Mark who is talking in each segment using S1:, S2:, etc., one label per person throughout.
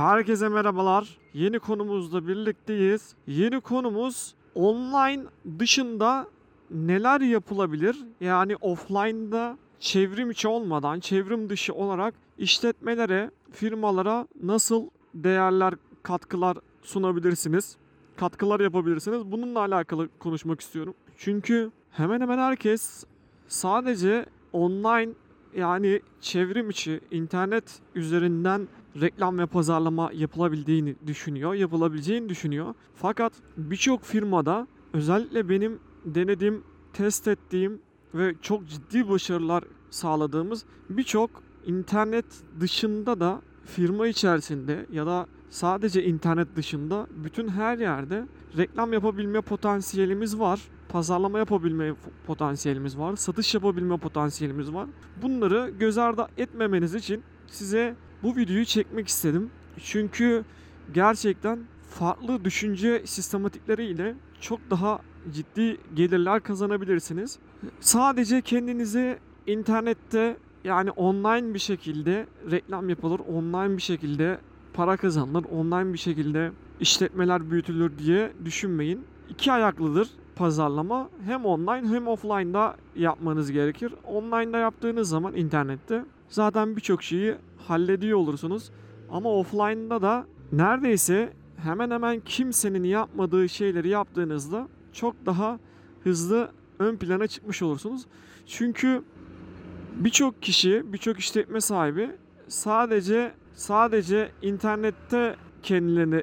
S1: Herkese merhabalar. Yeni konumuzla birlikteyiz. Yeni konumuz online dışında neler yapılabilir? Yani offline'da çevrim içi olmadan, çevrim dışı olarak işletmelere, firmalara nasıl değerler, katkılar sunabilirsiniz? Katkılar yapabilirsiniz. Bununla alakalı konuşmak istiyorum. Çünkü hemen hemen herkes sadece online yani çevrim içi internet üzerinden reklam ve pazarlama yapılabildiğini düşünüyor, yapılabileceğini düşünüyor. Fakat birçok firmada özellikle benim denediğim, test ettiğim ve çok ciddi başarılar sağladığımız birçok internet dışında da firma içerisinde ya da sadece internet dışında bütün her yerde reklam yapabilme potansiyelimiz var. Pazarlama yapabilme potansiyelimiz var. Satış yapabilme potansiyelimiz var. Bunları göz ardı etmemeniz için size bu videoyu çekmek istedim. Çünkü gerçekten farklı düşünce sistematikleriyle çok daha ciddi gelirler kazanabilirsiniz. Sadece kendinizi internette yani online bir şekilde reklam yapılır, online bir şekilde para kazanılır, online bir şekilde işletmeler büyütülür diye düşünmeyin. İki ayaklıdır pazarlama. Hem online hem offline'da yapmanız gerekir. Online'da yaptığınız zaman internette zaten birçok şeyi hallediyor olursunuz. Ama offline'da da neredeyse hemen hemen kimsenin yapmadığı şeyleri yaptığınızda çok daha hızlı ön plana çıkmış olursunuz. Çünkü birçok kişi, birçok işletme sahibi sadece sadece internette kendilerini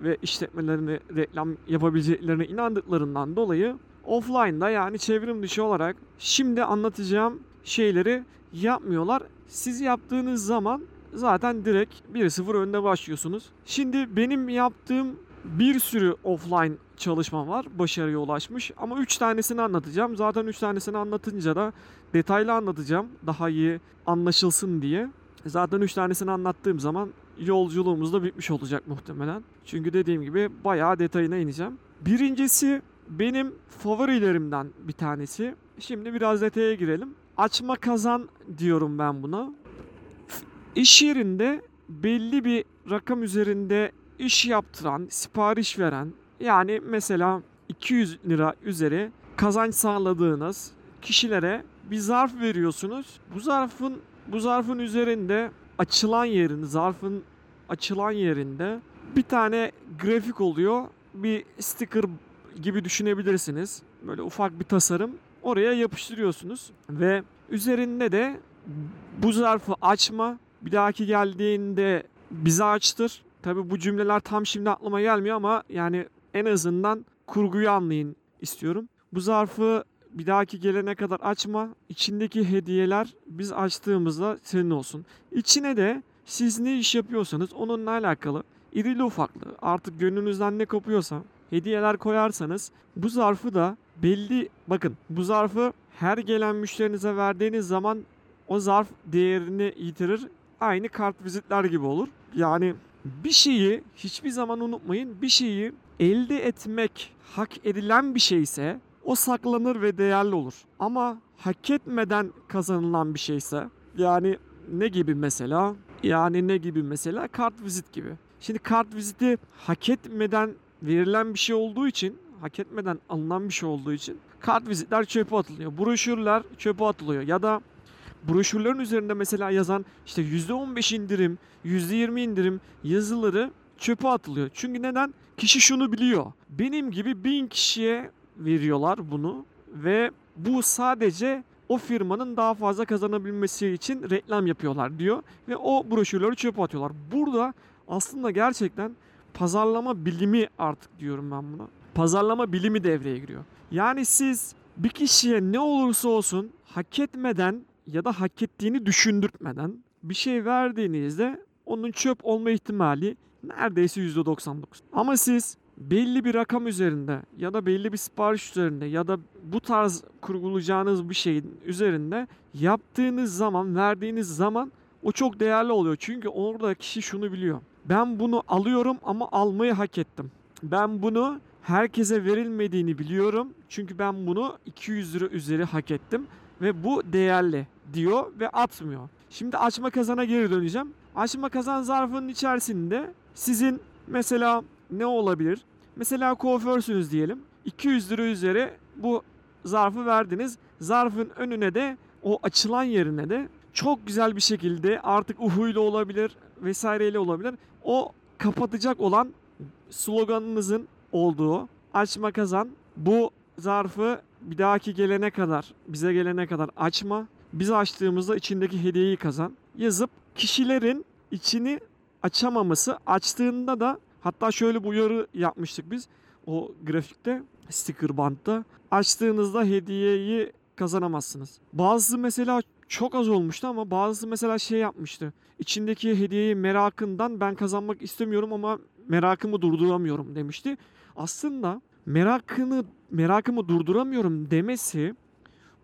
S1: ve işletmelerini reklam yapabileceklerine inandıklarından dolayı offline'da yani çevrim dışı olarak şimdi anlatacağım şeyleri yapmıyorlar. Siz yaptığınız zaman zaten direkt 1-0 önde başlıyorsunuz. Şimdi benim yaptığım bir sürü offline çalışma var. Başarıya ulaşmış. Ama 3 tanesini anlatacağım. Zaten 3 tanesini anlatınca da detaylı anlatacağım. Daha iyi anlaşılsın diye. Zaten 3 tanesini anlattığım zaman yolculuğumuz da bitmiş olacak muhtemelen. Çünkü dediğim gibi bayağı detayına ineceğim. Birincisi benim favorilerimden bir tanesi. Şimdi biraz detaya girelim. Açma kazan diyorum ben buna. İş yerinde belli bir rakam üzerinde iş yaptıran, sipariş veren yani mesela 200 lira üzeri kazanç sağladığınız kişilere bir zarf veriyorsunuz. Bu zarfın bu zarfın üzerinde açılan yerin, zarfın açılan yerinde bir tane grafik oluyor. Bir sticker gibi düşünebilirsiniz. Böyle ufak bir tasarım. Oraya yapıştırıyorsunuz ve üzerinde de bu zarfı açma, bir dahaki geldiğinde bize açtır. Tabi bu cümleler tam şimdi aklıma gelmiyor ama yani en azından kurguyu anlayın istiyorum. Bu zarfı bir dahaki gelene kadar açma. İçindeki hediyeler biz açtığımızda senin olsun. İçine de siz ne iş yapıyorsanız onunla alakalı irili ufaklı artık gönlünüzden ne kopuyorsa hediyeler koyarsanız bu zarfı da belli bakın bu zarfı her gelen müşterinize verdiğiniz zaman o zarf değerini yitirir. Aynı kart vizitler gibi olur. Yani bir şeyi hiçbir zaman unutmayın. Bir şeyi elde etmek hak edilen bir şeyse o saklanır ve değerli olur. Ama hak etmeden kazanılan bir şeyse yani ne gibi mesela? Yani ne gibi mesela? Kart vizit gibi. Şimdi kart viziti hak etmeden verilen bir şey olduğu için, hak etmeden alınan bir şey olduğu için kart vizitler çöpe atılıyor. Broşürler çöpe atılıyor ya da broşürlerin üzerinde mesela yazan işte %15 indirim, %20 indirim yazıları çöpe atılıyor. Çünkü neden? Kişi şunu biliyor. Benim gibi bin kişiye veriyorlar bunu ve bu sadece o firmanın daha fazla kazanabilmesi için reklam yapıyorlar diyor ve o broşürleri çöpe atıyorlar. Burada aslında gerçekten pazarlama bilimi artık diyorum ben buna. Pazarlama bilimi devreye giriyor. Yani siz bir kişiye ne olursa olsun hak etmeden ya da hak ettiğini düşündürtmeden bir şey verdiğinizde onun çöp olma ihtimali neredeyse %99. Ama siz belli bir rakam üzerinde ya da belli bir sipariş üzerinde ya da bu tarz kurgulayacağınız bir şeyin üzerinde yaptığınız zaman, verdiğiniz zaman o çok değerli oluyor. Çünkü orada kişi şunu biliyor. Ben bunu alıyorum ama almayı hak ettim. Ben bunu herkese verilmediğini biliyorum. Çünkü ben bunu 200 lira üzeri hak ettim ve bu değerli diyor ve atmıyor. Şimdi açma kazana geri döneceğim. Açma kazan zarfının içerisinde sizin mesela ne olabilir? Mesela kuaförsünüz diyelim. 200 lira üzeri bu zarfı verdiniz. Zarfın önüne de o açılan yerine de çok güzel bir şekilde artık uhuyla olabilir vesaireyle olabilir. O kapatacak olan sloganınızın olduğu açma kazan bu zarfı bir dahaki gelene kadar bize gelene kadar açma. Biz açtığımızda içindeki hediyeyi kazan. Yazıp kişilerin içini açamaması açtığında da hatta şöyle bir uyarı yapmıştık biz o grafikte sticker bantta açtığınızda hediyeyi kazanamazsınız. Bazısı mesela çok az olmuştu ama bazısı mesela şey yapmıştı. İçindeki hediyeyi merakından ben kazanmak istemiyorum ama merakımı durduramıyorum demişti. Aslında merakını merakımı durduramıyorum demesi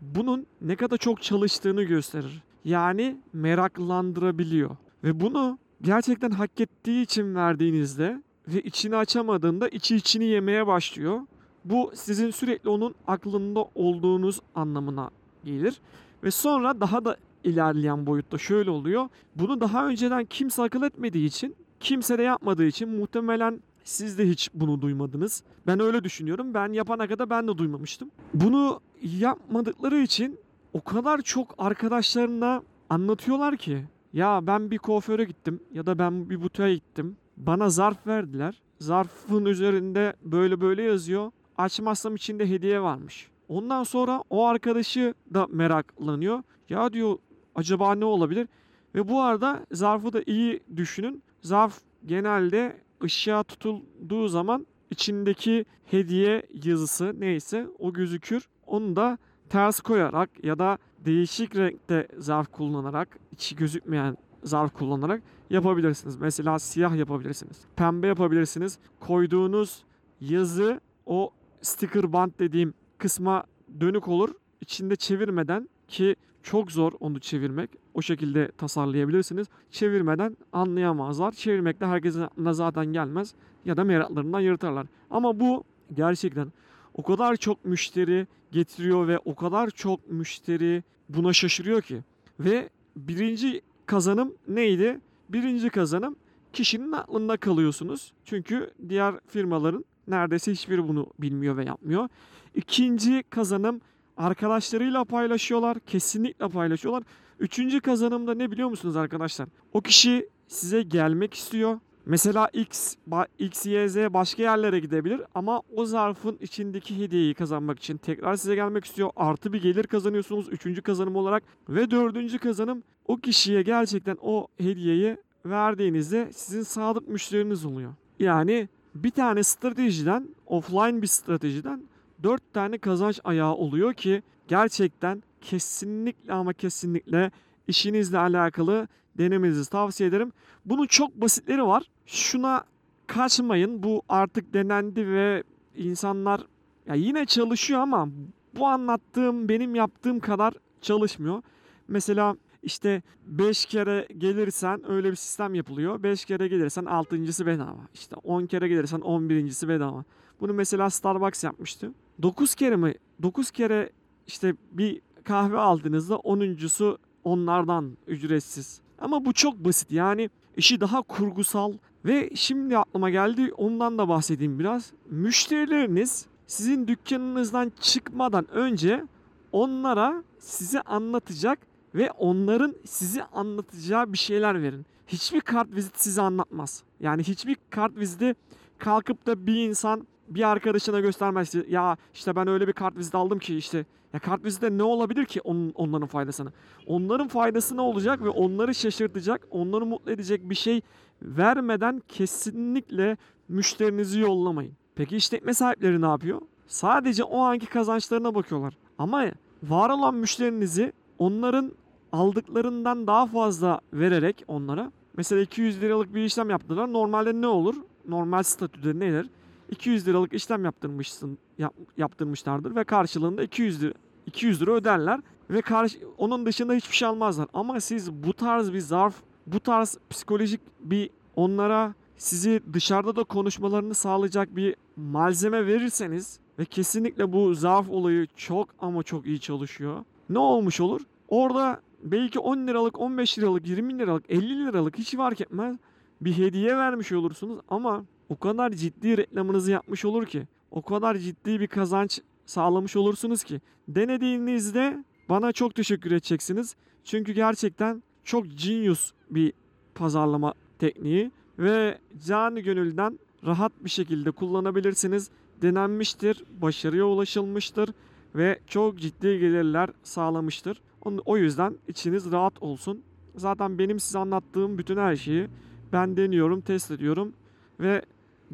S1: bunun ne kadar çok çalıştığını gösterir. Yani meraklandırabiliyor. Ve bunu gerçekten hak ettiği için verdiğinizde ve içini açamadığında içi içini yemeye başlıyor. Bu sizin sürekli onun aklında olduğunuz anlamına gelir. Ve sonra daha da ilerleyen boyutta şöyle oluyor. Bunu daha önceden kimse akıl etmediği için, kimse de yapmadığı için muhtemelen siz de hiç bunu duymadınız. Ben öyle düşünüyorum. Ben yapana kadar ben de duymamıştım. Bunu yapmadıkları için o kadar çok arkadaşlarına anlatıyorlar ki ya ben bir kuaföre gittim ya da ben bir butiğe gittim. Bana zarf verdiler. Zarfın üzerinde böyle böyle yazıyor. Açmazsam içinde hediye varmış. Ondan sonra o arkadaşı da meraklanıyor. Ya diyor acaba ne olabilir? Ve bu arada zarfı da iyi düşünün. Zarf genelde ışığa tutulduğu zaman içindeki hediye yazısı neyse o gözükür. Onu da ters koyarak ya da değişik renkte zarf kullanarak, içi gözükmeyen zarf kullanarak yapabilirsiniz. Mesela siyah yapabilirsiniz. Pembe yapabilirsiniz. Koyduğunuz yazı o sticker band dediğim kısma dönük olur. İçinde çevirmeden ki çok zor onu çevirmek. O şekilde tasarlayabilirsiniz. Çevirmeden anlayamazlar. Çevirmek de herkesin aklına zaten gelmez. Ya da meraklarından yırtarlar. Ama bu gerçekten o kadar çok müşteri getiriyor ve o kadar çok müşteri buna şaşırıyor ki. Ve birinci kazanım neydi? Birinci kazanım kişinin aklında kalıyorsunuz. Çünkü diğer firmaların neredeyse hiçbiri bunu bilmiyor ve yapmıyor. İkinci kazanım arkadaşlarıyla paylaşıyorlar. Kesinlikle paylaşıyorlar. Üçüncü kazanımda ne biliyor musunuz arkadaşlar? O kişi size gelmek istiyor. Mesela X, X, Y, Z başka yerlere gidebilir ama o zarfın içindeki hediyeyi kazanmak için tekrar size gelmek istiyor. Artı bir gelir kazanıyorsunuz üçüncü kazanım olarak. Ve dördüncü kazanım o kişiye gerçekten o hediyeyi verdiğinizde sizin sadık müşteriniz oluyor. Yani bir tane stratejiden, offline bir stratejiden dört tane kazanç ayağı oluyor ki gerçekten kesinlikle ama kesinlikle işinizle alakalı denemenizi tavsiye ederim. Bunun çok basitleri var. Şuna kaçmayın. Bu artık denendi ve insanlar ya yine çalışıyor ama bu anlattığım benim yaptığım kadar çalışmıyor. Mesela işte 5 kere gelirsen öyle bir sistem yapılıyor. 5 kere gelirsen 6.sı bedava. İşte 10 kere gelirsen 11.si bedava. Bunu mesela Starbucks yapmıştı. 9 kere mi? 9 kere işte bir kahve aldığınızda 10.sü onlardan ücretsiz. Ama bu çok basit yani işi daha kurgusal ve şimdi aklıma geldi ondan da bahsedeyim biraz. Müşterileriniz sizin dükkanınızdan çıkmadan önce onlara size anlatacak ve onların sizi anlatacağı bir şeyler verin. Hiçbir kart vizit size anlatmaz. Yani hiçbir kart viziti kalkıp da bir insan bir arkadaşına göstermez. Ya işte ben öyle bir kart vizit aldım ki işte ya kart ne olabilir ki onun, onların faydasını? Onların faydası ne olacak ve onları şaşırtacak, onları mutlu edecek bir şey vermeden kesinlikle müşterinizi yollamayın. Peki işletme sahipleri ne yapıyor? Sadece o anki kazançlarına bakıyorlar. Ama var olan müşterinizi onların aldıklarından daha fazla vererek onlara mesela 200 liralık bir işlem yaptılar. Normalde ne olur? Normal statüde nedir? 200 liralık işlem yaptırmışsın yap, yaptırmışlardır ve karşılığında 200 lira 200 lira öderler ve karşı, onun dışında hiçbir şey almazlar. Ama siz bu tarz bir zarf, bu tarz psikolojik bir onlara sizi dışarıda da konuşmalarını sağlayacak bir malzeme verirseniz ve kesinlikle bu zarf olayı çok ama çok iyi çalışıyor. Ne olmuş olur? Orada belki 10 liralık, 15 liralık, 20 liralık, 50 liralık hiç fark etmez bir hediye vermiş olursunuz ama o kadar ciddi reklamınızı yapmış olur ki, o kadar ciddi bir kazanç sağlamış olursunuz ki denediğinizde bana çok teşekkür edeceksiniz. Çünkü gerçekten çok genius bir pazarlama tekniği ve canı gönülden rahat bir şekilde kullanabilirsiniz. Denenmiştir, başarıya ulaşılmıştır ve çok ciddi gelirler sağlamıştır. O yüzden içiniz rahat olsun. Zaten benim size anlattığım bütün her şeyi ben deniyorum, test ediyorum ve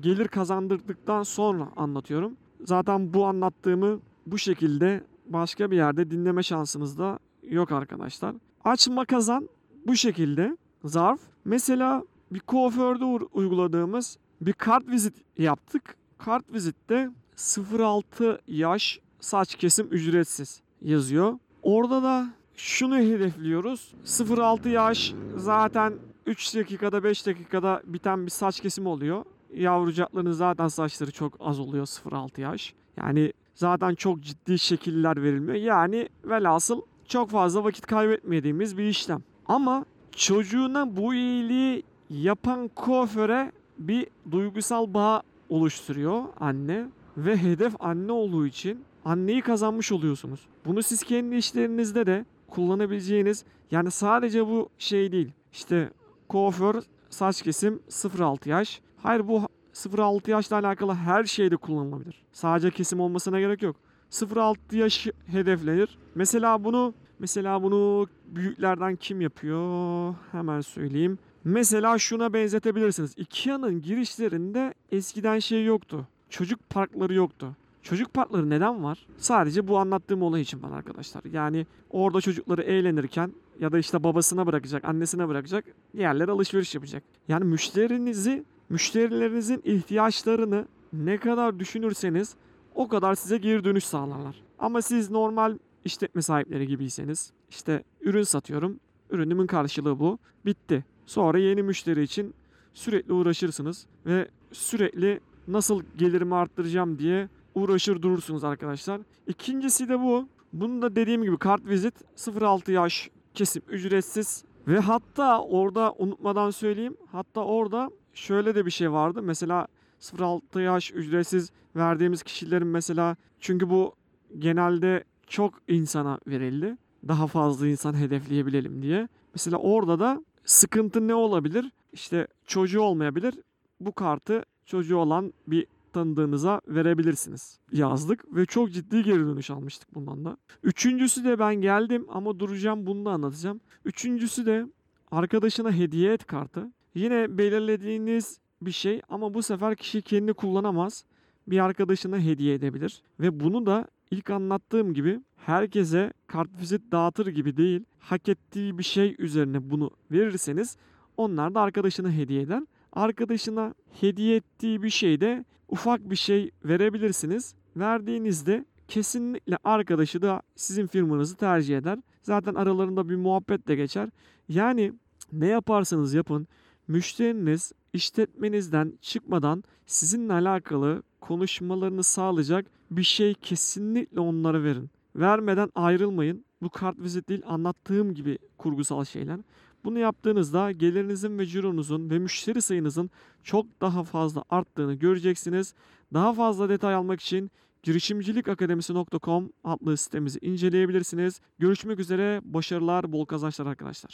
S1: gelir kazandırdıktan sonra anlatıyorum. Zaten bu anlattığımı bu şekilde başka bir yerde dinleme şansınız da yok arkadaşlar. Açma kazan bu şekilde zarf. Mesela bir kuaförde uyguladığımız bir kart vizit yaptık. Kart vizitte 0-6 yaş saç kesim ücretsiz yazıyor. Orada da şunu hedefliyoruz. 0-6 yaş zaten 3 dakikada 5 dakikada biten bir saç kesimi oluyor. Yavrucakların zaten saçları çok az oluyor 0-6 yaş. Yani zaten çok ciddi şekiller verilmiyor. Yani velhasıl çok fazla vakit kaybetmediğimiz bir işlem. Ama çocuğuna bu iyiliği yapan kuaföre bir duygusal bağ oluşturuyor anne ve hedef anne olduğu için anneyi kazanmış oluyorsunuz. Bunu siz kendi işlerinizde de kullanabileceğiniz yani sadece bu şey değil. İşte kuaför saç kesim 0-6 yaş. Hayır bu 0-6 yaşla alakalı her şeyde kullanılabilir. Sadece kesim olmasına gerek yok. 0-6 yaş hedeflenir. Mesela bunu mesela bunu büyüklerden kim yapıyor? Hemen söyleyeyim. Mesela şuna benzetebilirsiniz. Ikea'nın girişlerinde eskiden şey yoktu. Çocuk parkları yoktu. Çocuk parkları neden var? Sadece bu anlattığım olay için var arkadaşlar. Yani orada çocukları eğlenirken ya da işte babasına bırakacak, annesine bırakacak, diğerleri alışveriş yapacak. Yani müşterinizi, müşterilerinizin ihtiyaçlarını ne kadar düşünürseniz o kadar size geri dönüş sağlarlar. Ama siz normal işletme sahipleri gibiyseniz işte ürün satıyorum, ürünümün karşılığı bu, bitti. Sonra yeni müşteri için sürekli uğraşırsınız ve sürekli nasıl gelirimi arttıracağım diye uğraşır durursunuz arkadaşlar. İkincisi de bu. Bunu da dediğim gibi kart vizit 0-6 yaş kesim ücretsiz ve hatta orada unutmadan söyleyeyim. Hatta orada şöyle de bir şey vardı. Mesela 0-6 yaş ücretsiz verdiğimiz kişilerin mesela çünkü bu genelde çok insana verildi. Daha fazla insan hedefleyebilelim diye. Mesela orada da sıkıntı ne olabilir? İşte çocuğu olmayabilir. Bu kartı çocuğu olan bir tanıdığınıza verebilirsiniz yazdık ve çok ciddi geri dönüş almıştık bundan da. Üçüncüsü de ben geldim ama duracağım bunu da anlatacağım. Üçüncüsü de arkadaşına hediye et kartı. Yine belirlediğiniz bir şey ama bu sefer kişi kendi kullanamaz. Bir arkadaşına hediye edebilir ve bunu da ilk anlattığım gibi herkese kartvizit dağıtır gibi değil. Hak ettiği bir şey üzerine bunu verirseniz onlar da arkadaşına hediye eder. Arkadaşına hediye ettiği bir şeyde ufak bir şey verebilirsiniz. Verdiğinizde kesinlikle arkadaşı da sizin firmanızı tercih eder. Zaten aralarında bir muhabbet de geçer. Yani ne yaparsanız yapın müşteriniz işletmenizden çıkmadan sizinle alakalı konuşmalarını sağlayacak bir şey kesinlikle onlara verin. Vermeden ayrılmayın. Bu kart vizit değil anlattığım gibi kurgusal şeyler. Bunu yaptığınızda gelirinizin ve cironuzun ve müşteri sayınızın çok daha fazla arttığını göreceksiniz. Daha fazla detay almak için girişimcilikakademisi.com adlı sitemizi inceleyebilirsiniz. Görüşmek üzere. Başarılar, bol kazançlar arkadaşlar.